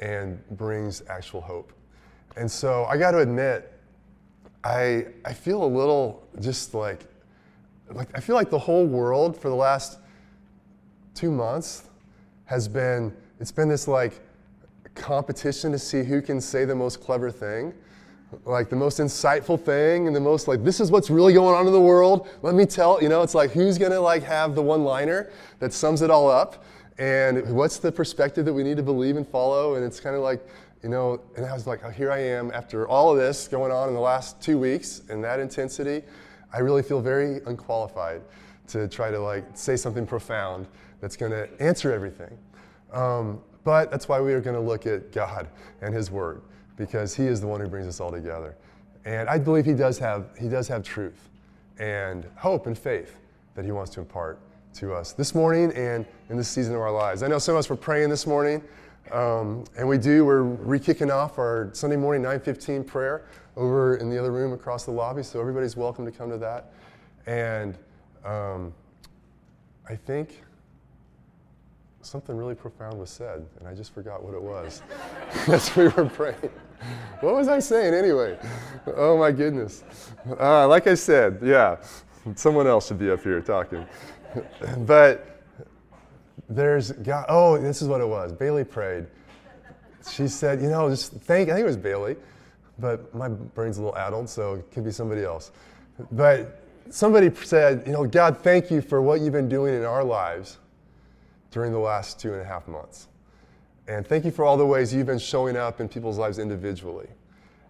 and brings actual hope. And so I got to admit, I, I feel a little just like, like, I feel like the whole world for the last two months has been, it's been this like competition to see who can say the most clever thing like the most insightful thing and the most like this is what's really going on in the world let me tell you know it's like who's gonna like have the one liner that sums it all up and what's the perspective that we need to believe and follow and it's kind of like you know and i was like oh, here i am after all of this going on in the last two weeks and that intensity i really feel very unqualified to try to like say something profound that's going to answer everything um, but that's why we are going to look at god and his word because he is the one who brings us all together. And I believe he does have, he does have truth and hope and faith that he wants to impart to us this morning and in this season of our lives. I know some of us were praying this morning, um, and we do. We're re-kicking off our Sunday morning 9:15 prayer over in the other room across the lobby, so everybody's welcome to come to that. And um, I think something really profound was said, and I just forgot what it was as we were praying. What was I saying anyway? Oh my goodness. Uh, like I said, yeah, someone else should be up here talking. but there's God. Oh, this is what it was. Bailey prayed. She said, you know, just thank, I think it was Bailey, but my brain's a little addled, so it could be somebody else. But somebody said, you know, God, thank you for what you've been doing in our lives during the last two and a half months. And thank you for all the ways you've been showing up in people's lives individually,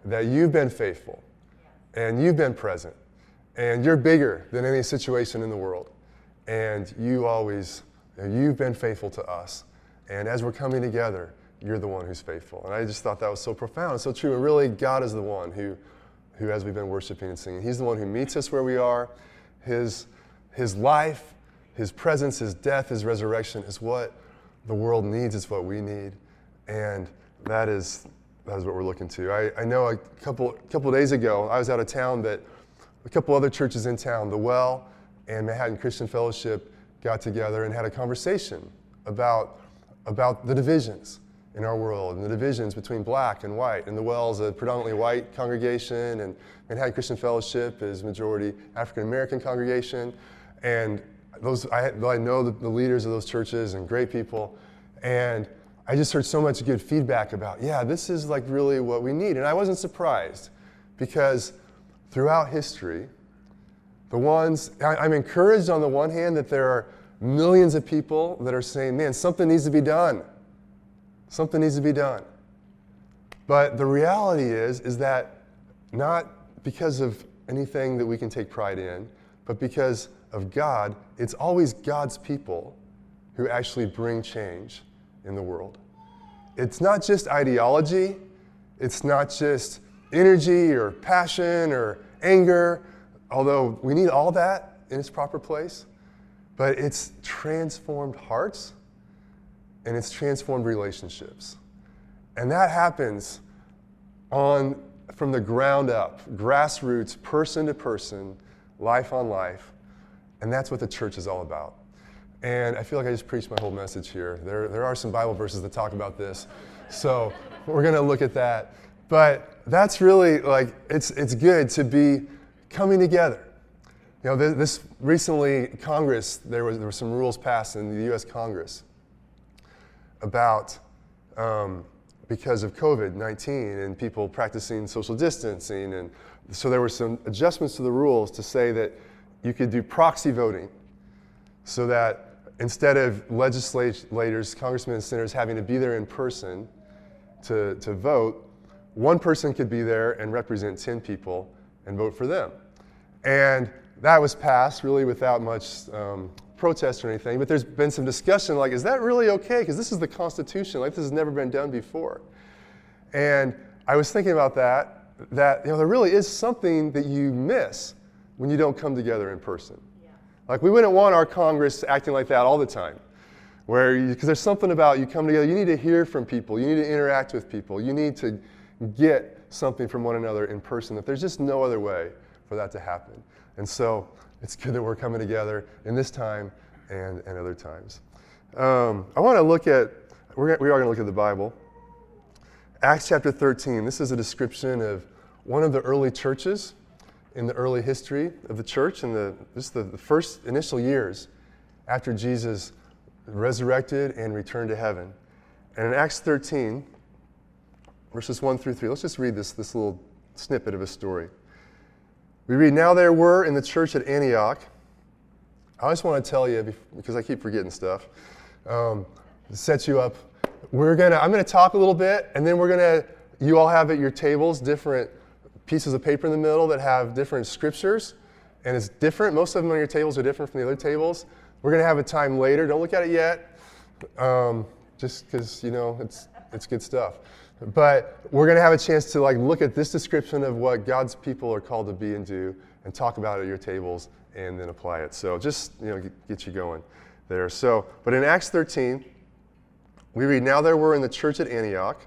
that you've been faithful and you've been present and you're bigger than any situation in the world. And you always, you've been faithful to us. And as we're coming together, you're the one who's faithful. And I just thought that was so profound and so true. And really, God is the one who, who as we've been worshiping and singing, He's the one who meets us where we are. His, his life his presence, His death, His resurrection is what the world needs, it's what we need. And that is, that is what we're looking to. I, I know a couple, couple days ago, I was out of town, but a couple other churches in town, The Well and Manhattan Christian Fellowship, got together and had a conversation about, about the divisions in our world and the divisions between black and white. And the Well is a predominantly white congregation, and Manhattan Christian Fellowship is majority African American congregation. And those, I, I know the, the leaders of those churches and great people, and I just heard so much good feedback about, yeah, this is like really what we need. And I wasn't surprised because throughout history, the ones, I, I'm encouraged on the one hand that there are millions of people that are saying, man, something needs to be done. Something needs to be done. But the reality is, is that not because of anything that we can take pride in, but because of God, it's always God's people who actually bring change in the world. It's not just ideology, it's not just energy or passion or anger, although we need all that in its proper place, but it's transformed hearts and it's transformed relationships. And that happens on from the ground up, grassroots, person to person, life on life and that's what the church is all about. And I feel like I just preached my whole message here. There, there are some Bible verses that talk about this. So we're going to look at that. But that's really like, it's, it's good to be coming together. You know, this, this recently, Congress, there, was, there were some rules passed in the US Congress about um, because of COVID 19 and people practicing social distancing. And so there were some adjustments to the rules to say that you could do proxy voting so that instead of legislators, congressmen, and senators having to be there in person to, to vote, one person could be there and represent 10 people and vote for them. And that was passed really without much um, protest or anything, but there's been some discussion like, is that really okay? Because this is the Constitution, like this has never been done before. And I was thinking about that, that you know, there really is something that you miss when you don't come together in person. Yeah. Like, we wouldn't want our Congress acting like that all the time. Where, because there's something about you come together, you need to hear from people, you need to interact with people, you need to get something from one another in person. That there's just no other way for that to happen. And so, it's good that we're coming together in this time and, and other times. Um, I want to look at, we're, we are going to look at the Bible. Acts chapter 13, this is a description of one of the early churches in the early history of the church and the, this is the, the first initial years after Jesus resurrected and returned to heaven. And in Acts 13, verses 1 through 3, let's just read this, this little snippet of a story. We read, Now there were in the church at Antioch, I just want to tell you, because I keep forgetting stuff, um, set you up. We're gonna, I'm going to talk a little bit, and then we're going to, you all have at your tables different pieces of paper in the middle that have different scriptures, and it's different. Most of them on your tables are different from the other tables. We're going to have a time later. Don't look at it yet, um, just because, you know, it's, it's good stuff. But we're going to have a chance to like look at this description of what God's people are called to be and do and talk about it at your tables and then apply it. So just, you know, get, you going there. So, but in Acts 13, we read, Now there were in the church at Antioch,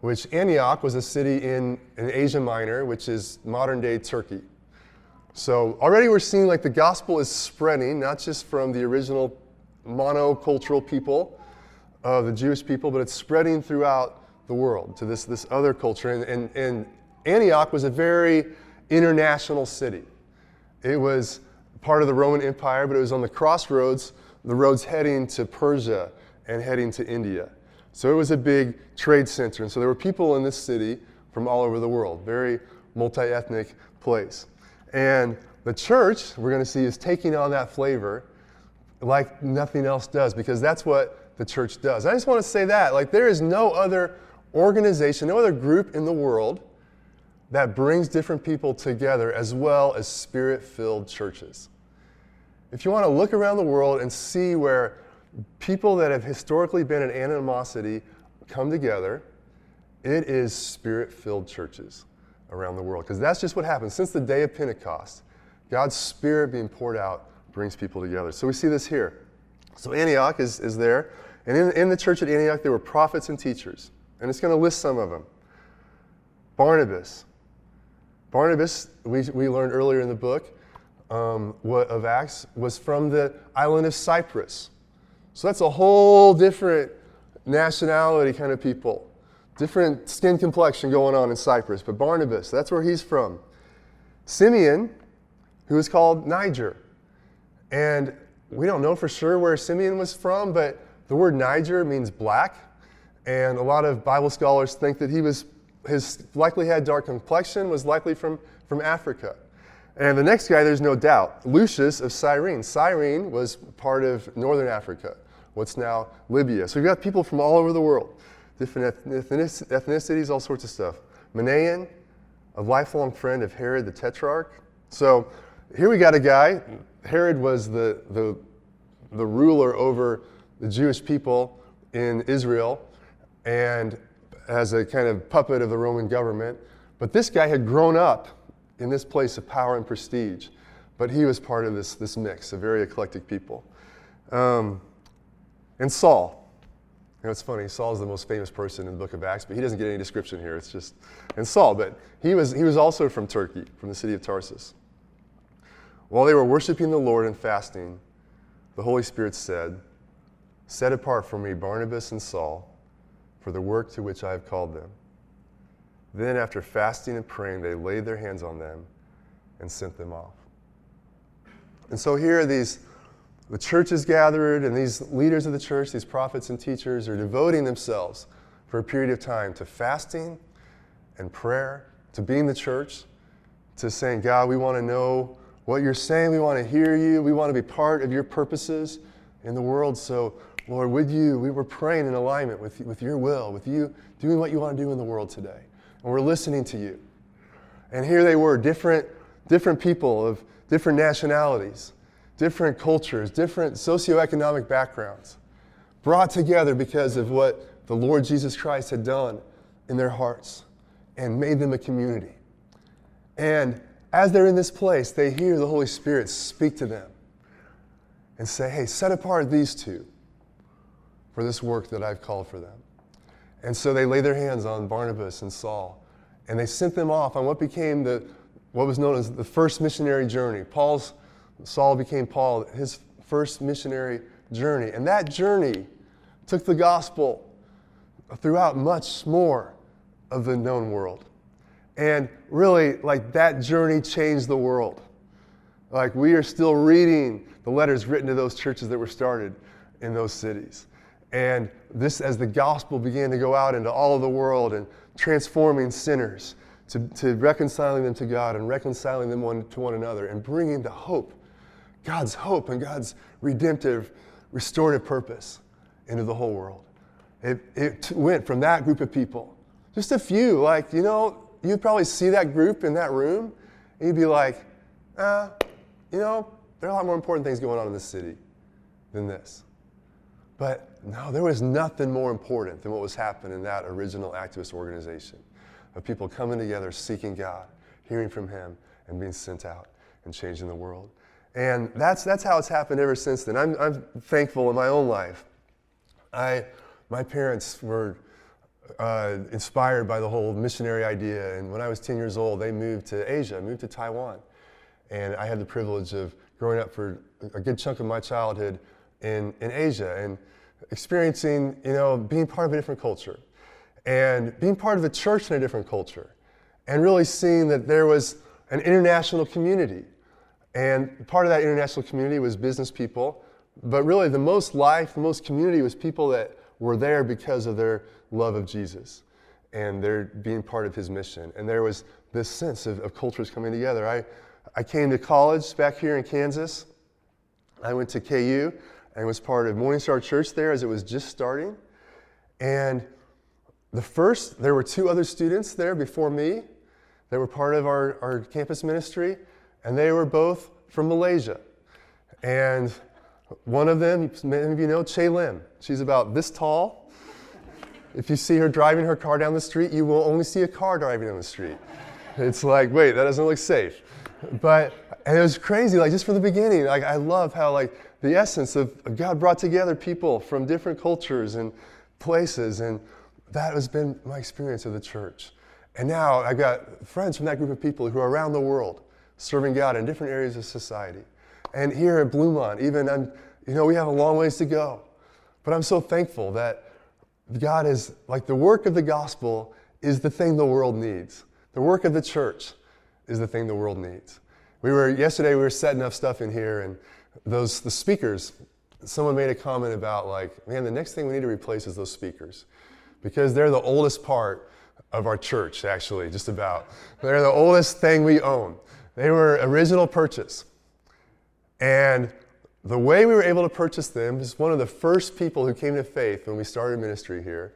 which Antioch was a city in, in Asia Minor, which is modern day Turkey. So already we're seeing like the gospel is spreading, not just from the original monocultural people, uh, the Jewish people, but it's spreading throughout the world to this, this other culture. And, and, and Antioch was a very international city. It was part of the Roman Empire, but it was on the crossroads, the roads heading to Persia and heading to India. So it was a big trade center. And so there were people in this city from all over the world, very multi ethnic place. And the church, we're going to see, is taking on that flavor like nothing else does because that's what the church does. I just want to say that. Like, there is no other organization, no other group in the world that brings different people together as well as spirit filled churches. If you want to look around the world and see where people that have historically been in animosity come together, it is spirit filled churches around the world. Because that's just what happens. Since the day of Pentecost, God's Spirit being poured out brings people together. So we see this here. So Antioch is, is there. And in, in the church at Antioch, there were prophets and teachers. And it's going to list some of them Barnabas. Barnabas, we, we learned earlier in the book um, of Acts, was from the island of Cyprus. So that's a whole different nationality kind of people different skin complexion going on in Cyprus, but Barnabas, that's where he's from. Simeon, who is called Niger. And we don't know for sure where Simeon was from, but the word Niger means black. And a lot of Bible scholars think that he was, his likely had dark complexion, was likely from, from Africa. And the next guy, there's no doubt, Lucius of Cyrene. Cyrene was part of northern Africa, what's now Libya. So you've got people from all over the world different ethnicities, all sorts of stuff. Manaen, a lifelong friend of Herod the Tetrarch. So here we got a guy. Herod was the, the, the ruler over the Jewish people in Israel and as a kind of puppet of the Roman government. But this guy had grown up in this place of power and prestige. But he was part of this, this mix of very eclectic people. Um, and Saul, you know, it's funny, Saul's the most famous person in the book of Acts, but he doesn't get any description here. It's just, and Saul, but he was, he was also from Turkey, from the city of Tarsus. While they were worshiping the Lord and fasting, the Holy Spirit said, Set apart for me Barnabas and Saul for the work to which I have called them. Then, after fasting and praying, they laid their hands on them and sent them off. And so here are these the church is gathered, and these leaders of the church, these prophets and teachers, are devoting themselves for a period of time to fasting and prayer, to being the church, to saying, God, we want to know what you're saying. We want to hear you. We want to be part of your purposes in the world. So, Lord, with you, we were praying in alignment with, with your will, with you doing what you want to do in the world today. And we're listening to you. And here they were, different, different people of different nationalities different cultures, different socioeconomic backgrounds, brought together because of what the Lord Jesus Christ had done in their hearts and made them a community. And as they're in this place, they hear the Holy Spirit speak to them and say, Hey, set apart these two for this work that I've called for them. And so they lay their hands on Barnabas and Saul, and they sent them off on what became the, what was known as the first missionary journey. Paul's Saul became Paul, his first missionary journey. And that journey took the gospel throughout much more of the known world. And really, like that journey changed the world. Like we are still reading the letters written to those churches that were started in those cities. And this, as the gospel began to go out into all of the world and transforming sinners to, to reconciling them to God and reconciling them one, to one another and bringing the hope, God's hope and God's redemptive, restorative purpose into the whole world. It, it went from that group of people, just a few, like, you know, you'd probably see that group in that room and you'd be like, ah, you know, there are a lot more important things going on in this city than this. But no, there was nothing more important than what was happening in that original activist organization of people coming together, seeking God, hearing from Him, and being sent out and changing the world. And that's, that's how it's happened ever since then. I'm, I'm thankful in my own life. I, my parents were uh, inspired by the whole missionary idea, and when I was 10 years old, they moved to Asia, moved to Taiwan. And I had the privilege of growing up for a good chunk of my childhood in, in Asia and experiencing, you know, being part of a different culture and being part of a church in a different culture and really seeing that there was an international community. And part of that international community was business people, but really the most life, the most community was people that were there because of their love of Jesus and their being part of his mission. And there was this sense of, of cultures coming together. I, I came to college back here in Kansas. I went to KU and was part of Morning Star Church there as it was just starting. And the first, there were two other students there before me that were part of our, our campus ministry, and they were both from Malaysia. And one of them, many of you know, Che Lim. She's about this tall. If you see her driving her car down the street, you will only see a car driving down the street. It's like, wait, that doesn't look safe. But and it was crazy, like just from the beginning. Like I love how like the essence of God brought together people from different cultures and places, and that has been my experience of the church. And now I've got friends from that group of people who are around the world serving God in different areas of society. And here at Bluemont, even I'm, you know, we have a long ways to go. But I'm so thankful that God is like the work of the gospel is the thing the world needs. The work of the church is the thing the world needs. We were yesterday we were setting up stuff in here and those the speakers someone made a comment about like man the next thing we need to replace is those speakers. Because they're the oldest part of our church actually just about. They're the oldest thing we own. They were original purchase. And the way we were able to purchase them is one of the first people who came to faith when we started ministry here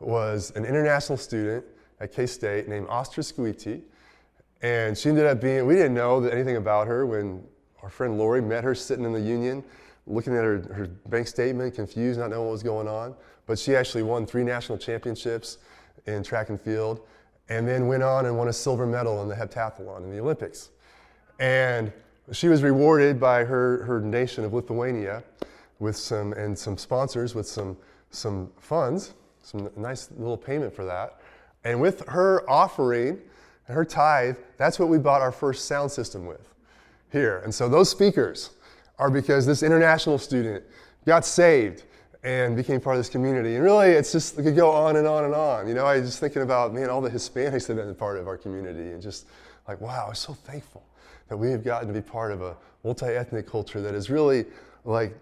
was an international student at K-State named Austra Skujytė and she ended up being, we didn't know anything about her when our friend Lori met her sitting in the union, looking at her, her bank statement, confused, not knowing what was going on. But she actually won three national championships in track and field, and then went on and won a silver medal in the heptathlon in the Olympics. And she was rewarded by her, her nation of Lithuania with some, and some sponsors with some, some funds, some nice little payment for that. And with her offering, her tithe, that's what we bought our first sound system with here. And so those speakers are because this international student got saved and became part of this community. And really, it's just, it could go on and on and on. You know, I was just thinking about, man, all the Hispanics that have been part of our community and just like, wow, I'm so thankful that we have gotten to be part of a multi-ethnic culture that is really like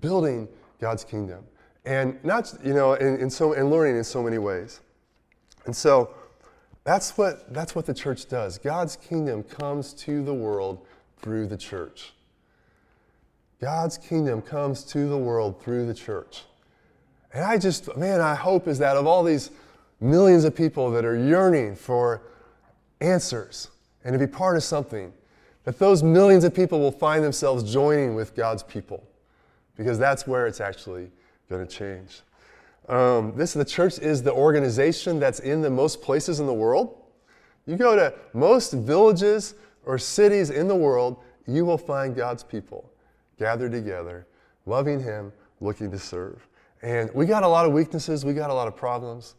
building God's kingdom. And not, you know, in, in so, and learning in so many ways. And so, that's what, that's what the church does. God's kingdom comes to the world through the church. God's kingdom comes to the world through the church. And I just, man, I hope is that of all these millions of people that are yearning for answers and to be part of something, that those millions of people will find themselves joining with God's people because that's where it's actually going to change. Um, this the church is the organization that's in the most places in the world. You go to most villages or cities in the world, you will find God's people gathered together, loving Him, looking to serve. And we got a lot of weaknesses, we got a lot of problems.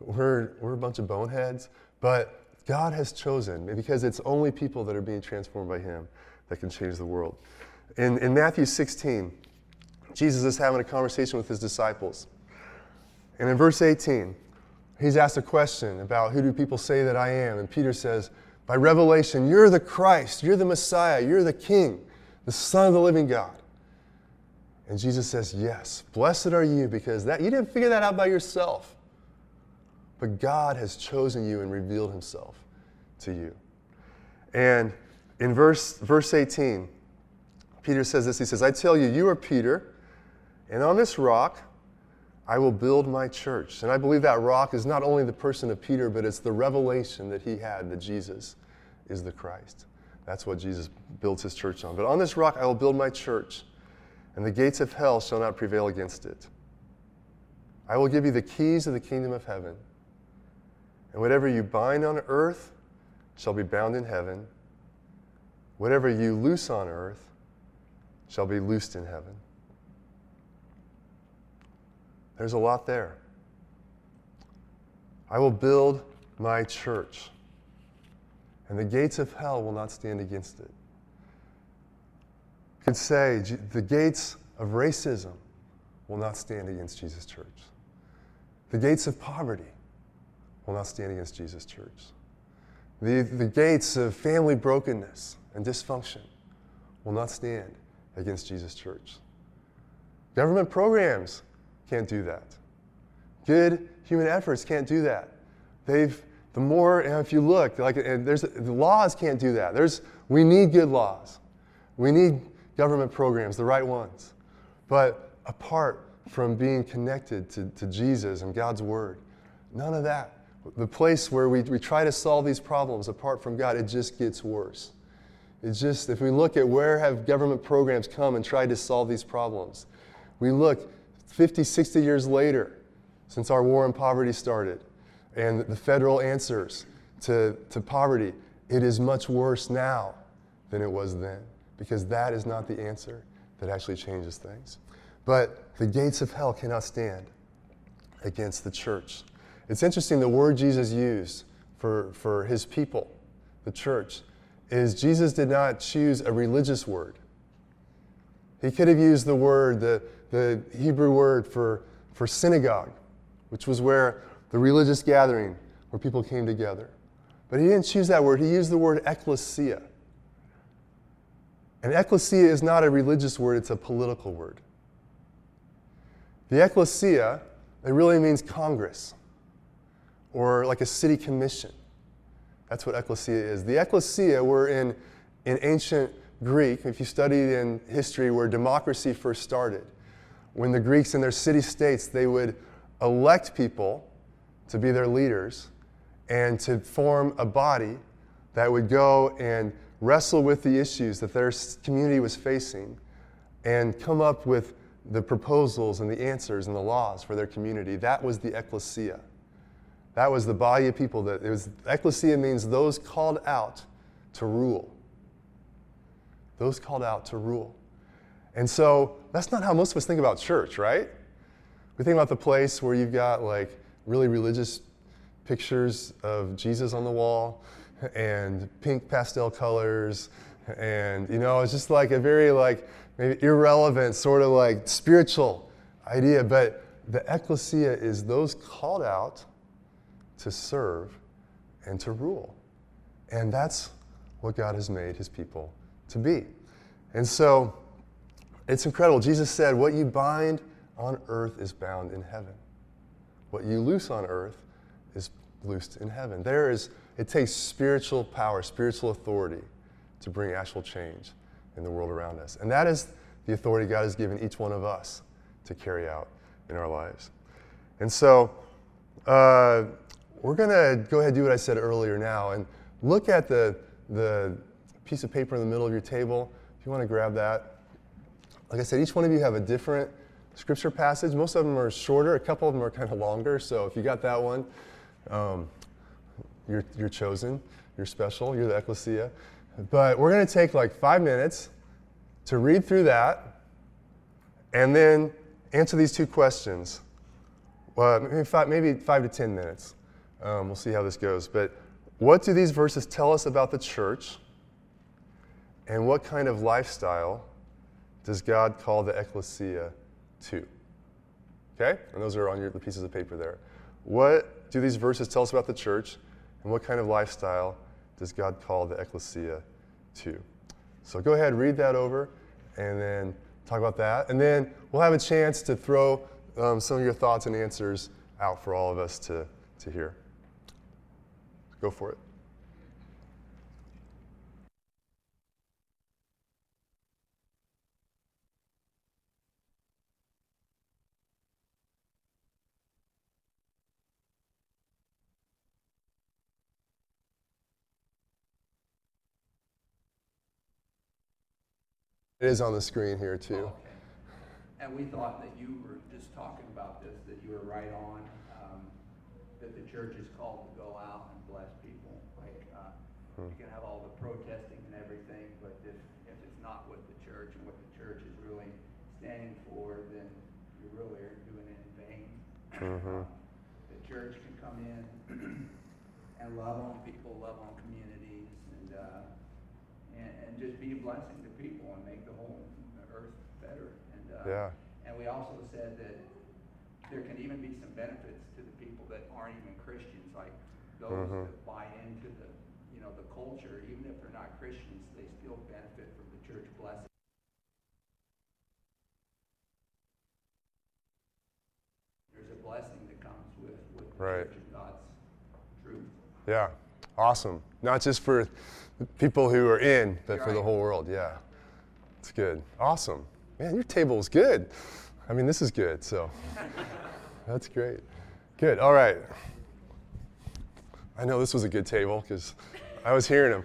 We're, we're a bunch of boneheads, but God has chosen because it's only people that are being transformed by Him that can change the world. In, in Matthew 16, Jesus is having a conversation with his disciples. And in verse 18, he's asked a question about who do people say that I am? And Peter says, by revelation, you're the Christ, you're the Messiah, you're the King, the Son of the living God. And Jesus says, Yes, blessed are you because that you didn't figure that out by yourself. But God has chosen you and revealed himself to you. And in verse, verse 18, Peter says this He says, I tell you, you are Peter, and on this rock I will build my church. And I believe that rock is not only the person of Peter, but it's the revelation that he had that Jesus is the Christ. That's what Jesus builds his church on. But on this rock I will build my church, and the gates of hell shall not prevail against it. I will give you the keys of the kingdom of heaven. And whatever you bind on earth shall be bound in heaven. Whatever you loose on earth shall be loosed in heaven. There's a lot there. I will build my church, and the gates of hell will not stand against it. You could say the gates of racism will not stand against Jesus' church. The gates of poverty will not stand against Jesus' church. The, the gates of family brokenness and dysfunction will not stand against Jesus' church. Government programs can't do that. Good human efforts can't do that. They've the more if you look like and there's the laws can't do that. There's we need good laws. We need government programs, the right ones. But apart from being connected to, to Jesus and God's word, none of that. The place where we, we try to solve these problems apart from God, it just gets worse. It's just, if we look at where have government programs come and tried to solve these problems, we look 50, 60 years later, since our war on poverty started, and the federal answers to, to poverty, it is much worse now than it was then, because that is not the answer that actually changes things. But the gates of hell cannot stand against the church. It's interesting the word Jesus used for, for his people, the church, is Jesus did not choose a religious word. He could have used the word, the, the Hebrew word for, for synagogue, which was where the religious gathering where people came together. But he didn't choose that word, he used the word ecclesia. And ecclesia is not a religious word, it's a political word. The ecclesia, it really means congress or like a city commission. That's what ecclesia is. The ecclesia were in, in ancient Greek, if you studied in history where democracy first started, when the Greeks in their city states, they would elect people to be their leaders and to form a body that would go and wrestle with the issues that their community was facing and come up with the proposals and the answers and the laws for their community. That was the ecclesia. That was the body of people that it was ecclesia means those called out to rule. Those called out to rule. And so that's not how most of us think about church, right? We think about the place where you've got like really religious pictures of Jesus on the wall and pink pastel colors. And you know it's just like a very like maybe irrelevant sort of like spiritual idea. But the ecclesia is those called out to serve and to rule. And that's what god has made his people to be. And so it's incredible. Jesus said, What you bind on earth is bound in heaven. What you loose on earth is loosed in heaven. There is, it takes spiritual power, spiritual authority to bring actual change in the world around us. And that is the authority God has given each one of us to carry out in our lives. And so, uh, we're going to go ahead and do what I said earlier now and look at the, the piece of paper in the middle of your table. If you want to grab that. Like I said, each one of you have a different scripture passage. Most of them are shorter, a couple of them are kind of longer. So if you got that one, um, you're, you're chosen, you're special, you're the ecclesia. But we're going to take like five minutes to read through that and then answer these two questions. Well, maybe five, maybe five to 10 minutes. Um, we'll see how this goes. But what do these verses tell us about the church? And what kind of lifestyle does God call the ecclesia to? Okay? And those are on your, the pieces of paper there. What do these verses tell us about the church, and what kind of lifestyle does God call the ecclesia to? So go ahead, read that over, and then talk about that. And then we'll have a chance to throw um, some of your thoughts and answers out for all of us to, to hear. Go for it. It is on the screen here too. Okay. And we thought that you were just talking about this, that you were right on, um, that the church is called to go out and bless people. Like, uh, Hmm. you can have all the protesting and everything, but if, if it's not with the church and what the church is really standing for, then you really are doing it in vain. Mhm. Um, The church can come in and love on people, love on communities, and, uh, and, just be a blessing to people and make the whole earth better. And, uh, Yeah. and we also said that there can even be some benefits to the people that aren't even Christians, like those Mhm. that buy into the, you know, the culture, even if they're not Christians, they still benefit from the church blessing. There's a blessing that comes with, with Right. God's truth. Yeah, awesome. Not just for people who are in, but for the whole world. Yeah, it's good. Awesome. Man, your table is good. I mean, this is good, so that's great. Good. All right. I know this was a good table because I was hearing him.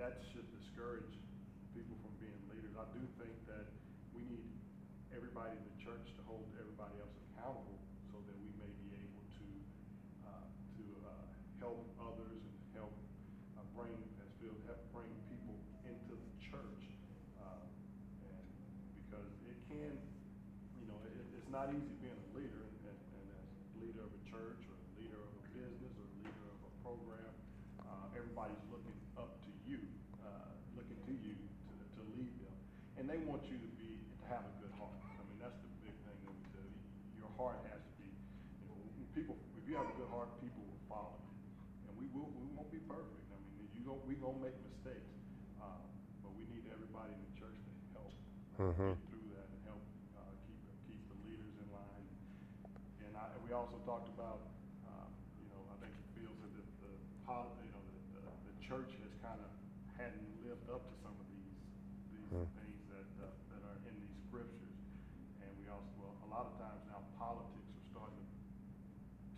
that should discourage people from being leaders. I do think that we need everybody in the church to hold everybody else accountable so that we may be able to, uh, to, uh, help others and help, uh, bring, as Phil, help bring people into the church. Uh, and because it can, you know, it, it's not easy being a leader and, and, and as leader of a church or leader of a business or leader of a program, uh, everybody's looking up to you, uh, looking to you to, to lead them. And they want you to be, to have a good heart. I mean, that's the big thing that we said. Your heart has to be, you know, when people, if you have a good heart, people will follow you. And we will, we won't be perfect. I mean, you gon' we gonna make mistakes. Uh, but we need everybody in the church to help Mhm. get through that and help, uh, keep, keep the leaders in line. And I, we also talked about, um, you know, I think it feels that the, the, you know, the, the, the church has kind of hadn't lived up to some of these, these Hmm. things that, uh, that are in these scriptures. And we also, well, a lot of times now politics are starting to,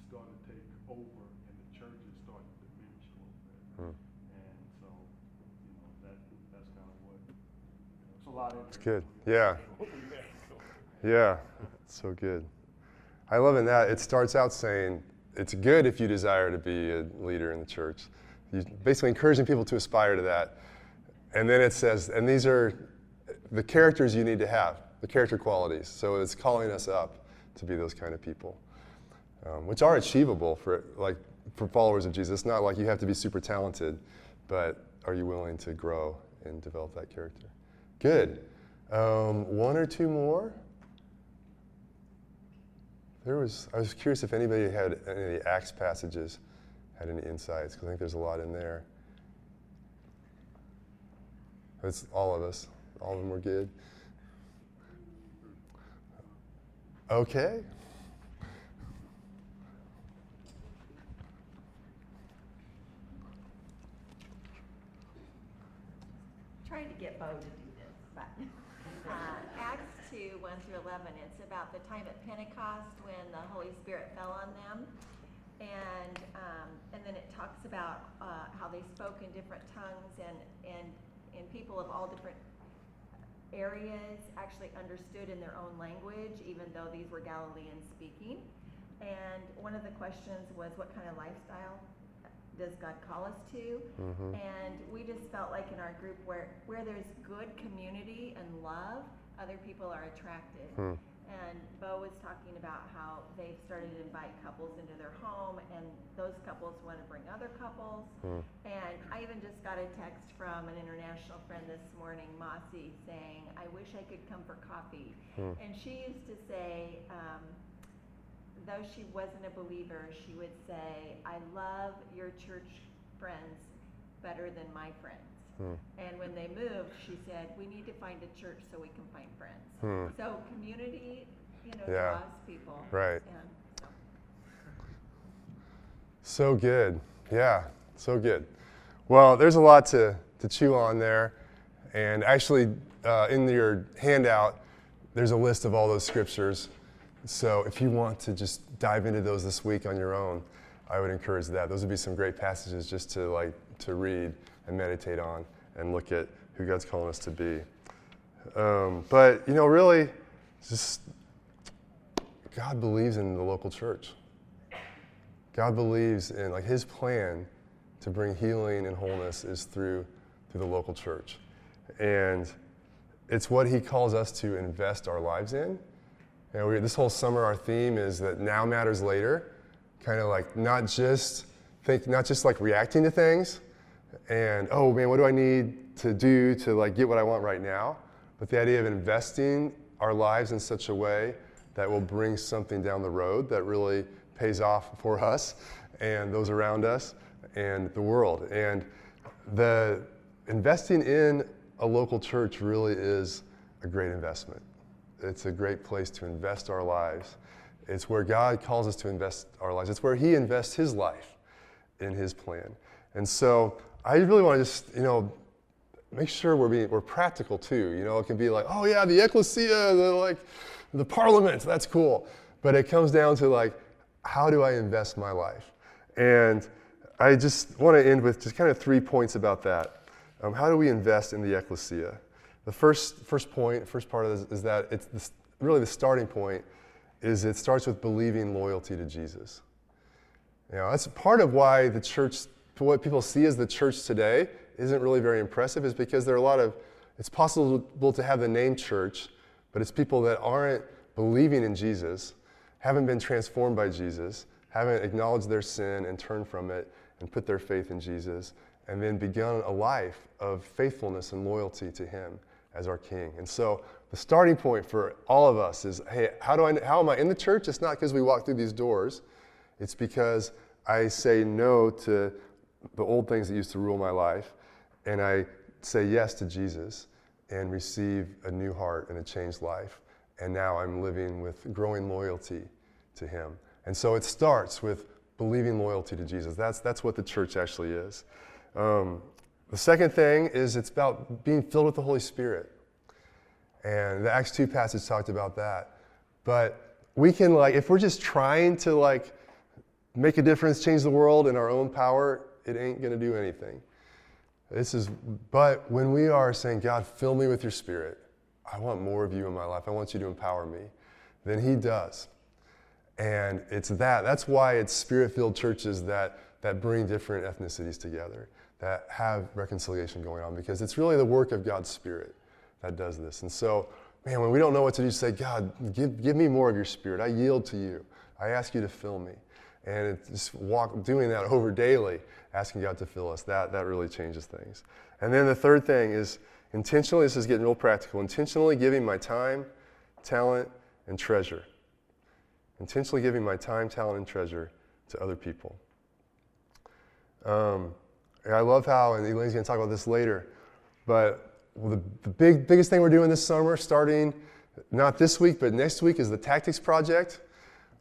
starting to take over and the church is starting to diminish a little bit. Hmm. And so, you know, that, that's kind of what, you know, it's good. Yeah. Yeah, It's so good. I love in that it starts out saying it's good if you desire to be a leader in the church. You basically encouraging people to aspire to that. And then it says, and these are the characters you need to have, the character qualities. So it's calling us up to be those kind of people, um, which are achievable for like for followers of Jesus. It's not like you have to be super talented, but are you willing to grow and develop that character? Good. Um, one or two more? There was, I was curious if anybody had any of the Acts passages had any insights, because I think there's a lot in there. It's all of us. All of them were good. Okay. Trying to get voted. 1 through 11, it's about the time at Pentecost when the Holy Spirit fell on them. And, um, and then it talks about uh, how they spoke in different tongues and, and, and people of all different areas actually understood in their own language, even though these were Galileans speaking. And one of the questions was, what kind of lifestyle does God call us to? Mhm. And we just felt like in our group where, where there's good community and love, other people are attracted. Hmm. And Bo was talking about how they've started to invite couples into their home, and those couples want to bring other couples. Hmm. And I even just got a text from an international friend this morning, Mossy, saying, I wish I could come for coffee. Hmm. And she used to say, um, though she wasn't a believer, she would say, I love your church friends better than my friends. Hmm. And when they moved, she said, we need to find a church so we can find friends. Hmm. So community, you know, Yeah. draws people. Right. And so. So good. Yeah, so good. Well, there's a lot to, to chew on there. And actually, uh, in your handout, there's a list of all those scriptures. So if you want to just dive into those this week on your own, I would encourage that. Those would be some great passages just to like to read and meditate on and look at who God's calling us to be. Um, but you know, really, just God believes in the local church. God believes in like his plan to bring healing and wholeness is through through the local church. And it's what he calls us to invest our lives in. And we, this whole summer our theme is that now matters later, kind of like not just think not just like reacting to things and oh man, what do I need to do to like get what I want right now? But the idea of investing our lives in such a way that will bring something down the road that really pays off for us and those around us and the world. And the investing in a local church really is a great investment. It's a great place to invest our lives. It's where God calls us to invest our lives. It's where He invests His life in His plan. And so I really want to just, you know, make sure we're being we're practical too. You know, it can be like, oh yeah, the ecclesia, the like the parliament, that's cool. But it comes down to like, how do I invest my life? And I just want to end with just kind of three points about that. Um, how do we invest in the ecclesia? The first, first point, first part of this is that it's really the starting point is it starts with believing loyalty to Jesus. You know, that's part of why the church, what people see as the church today, isn't really very impressive, is because there are a lot of, it's possible to have the name church, but it's people that aren't believing in Jesus, haven't been transformed by Jesus, haven't acknowledged their sin and turned from it and put their faith in Jesus, and then begun a life of faithfulness and loyalty to Him as our King. And so the starting point for all of us is hey, how, do I, how am I in the church? It's not because we walk through these doors, it's because I say no to the old things that used to rule my life, and I say yes to Jesus and receive a new heart and a changed life. And now I'm living with growing loyalty to Him. And so it starts with believing loyalty to Jesus. That's, that's what the church actually is. Um, the second thing is it's about being filled with the Holy Spirit. And the Acts 2 passage talked about that. But we can, like, if we're just trying to, like, make a difference, change the world in our own power, it ain't going to do anything. This is, but when we are saying, God, fill me with your spirit, I want more of you in my life, I want you to empower me, then He does. And it's that. That's why it's spirit filled churches that, that bring different ethnicities together, that have reconciliation going on, because it's really the work of God's Spirit that does this. And so, man, when we don't know what to do, say, God, give, give me more of your Spirit. I yield to you. I ask you to fill me. And just walk, doing that over daily, asking God to fill us, that, that really changes things. And then the third thing is intentionally, this is getting real practical, intentionally giving my time, talent, and treasure. Intentionally giving my time, talent, and treasure to other people. Um, I love how, and Elaine's going to talk about this later, but the, the big, biggest thing we're doing this summer, starting not this week, but next week, is the Tactics Project,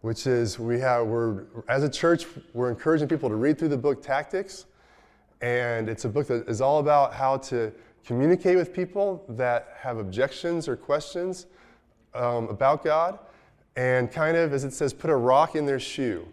which is we have, we're, as a church, we're encouraging people to read through the book Tactics. And it's a book that is all about how to communicate with people that have objections or questions um, about God, and kind of, as it says, put a rock in their shoe.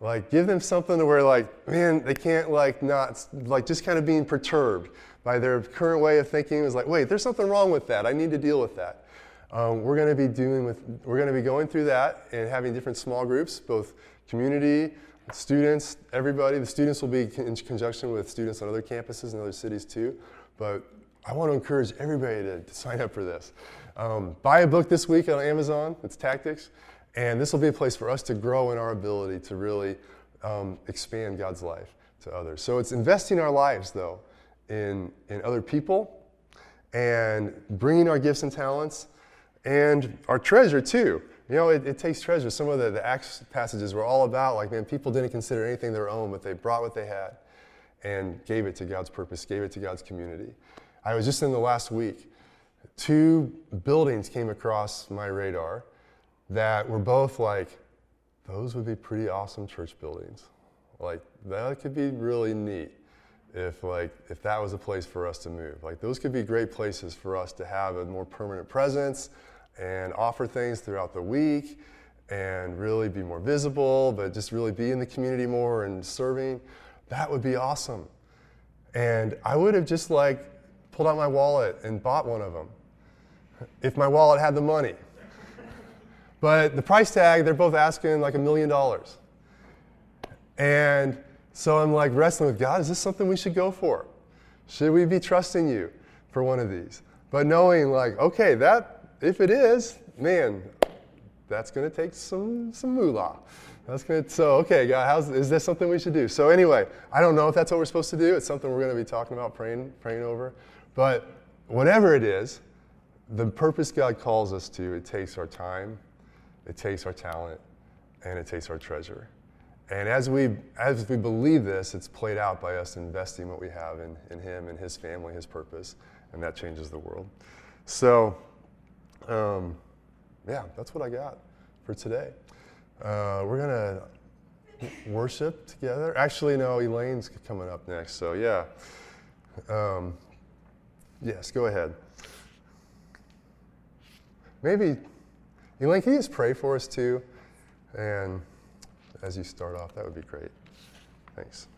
Like, give them something to where, like, man, they can't, like, not, like, just kind of being perturbed by their current way of thinking. Is like, wait, there's something wrong with that. I need to deal with that. Um, we're going to be doing with, we're going to be going through that and having different small groups, both community, students, everybody. The students will be in conjunction with students on other campuses and other cities too. But I want to encourage everybody to, to sign up for this. Um, buy a book this week on Amazon. It's Tactics. And this will be a place for us to grow in our ability to really um, expand God's life to others. So it's investing our lives, though, in, in other people and bringing our gifts and talents and our treasure, too. You know, it, it takes treasure. Some of the, the Acts passages were all about, like, man, people didn't consider anything their own, but they brought what they had and gave it to God's purpose, gave it to God's community. I was just in the last week, two buildings came across my radar that were both like, those would be pretty awesome church buildings. Like, that could be really neat if like if that was a place for us to move like those could be great places for us to have a more permanent presence and offer things throughout the week and really be more visible but just really be in the community more and serving that would be awesome and i would have just like pulled out my wallet and bought one of them if my wallet had the money but the price tag, they're both asking like a million dollars. And so I'm like wrestling with God, is this something we should go for? Should we be trusting you for one of these? But knowing like, okay, that if it is, man, that's going to take some some moolah. That's going to so okay, God, how's is this something we should do? So anyway, I don't know if that's what we're supposed to do. It's something we're going to be talking about, praying praying over. But whatever it is, the purpose God calls us to, it takes our time, it takes our talent, and it takes our treasure. And as we, as we believe this, it's played out by us investing what we have in, in Him and His family, His purpose, and that changes the world. So, um, yeah, that's what I got for today. Uh, we're to worship together. Actually, no, Elaine's coming up next. So, yeah. Um, yes, go ahead. Maybe Elaine, can you just pray for us too? And as you start off, that would be great. Thanks.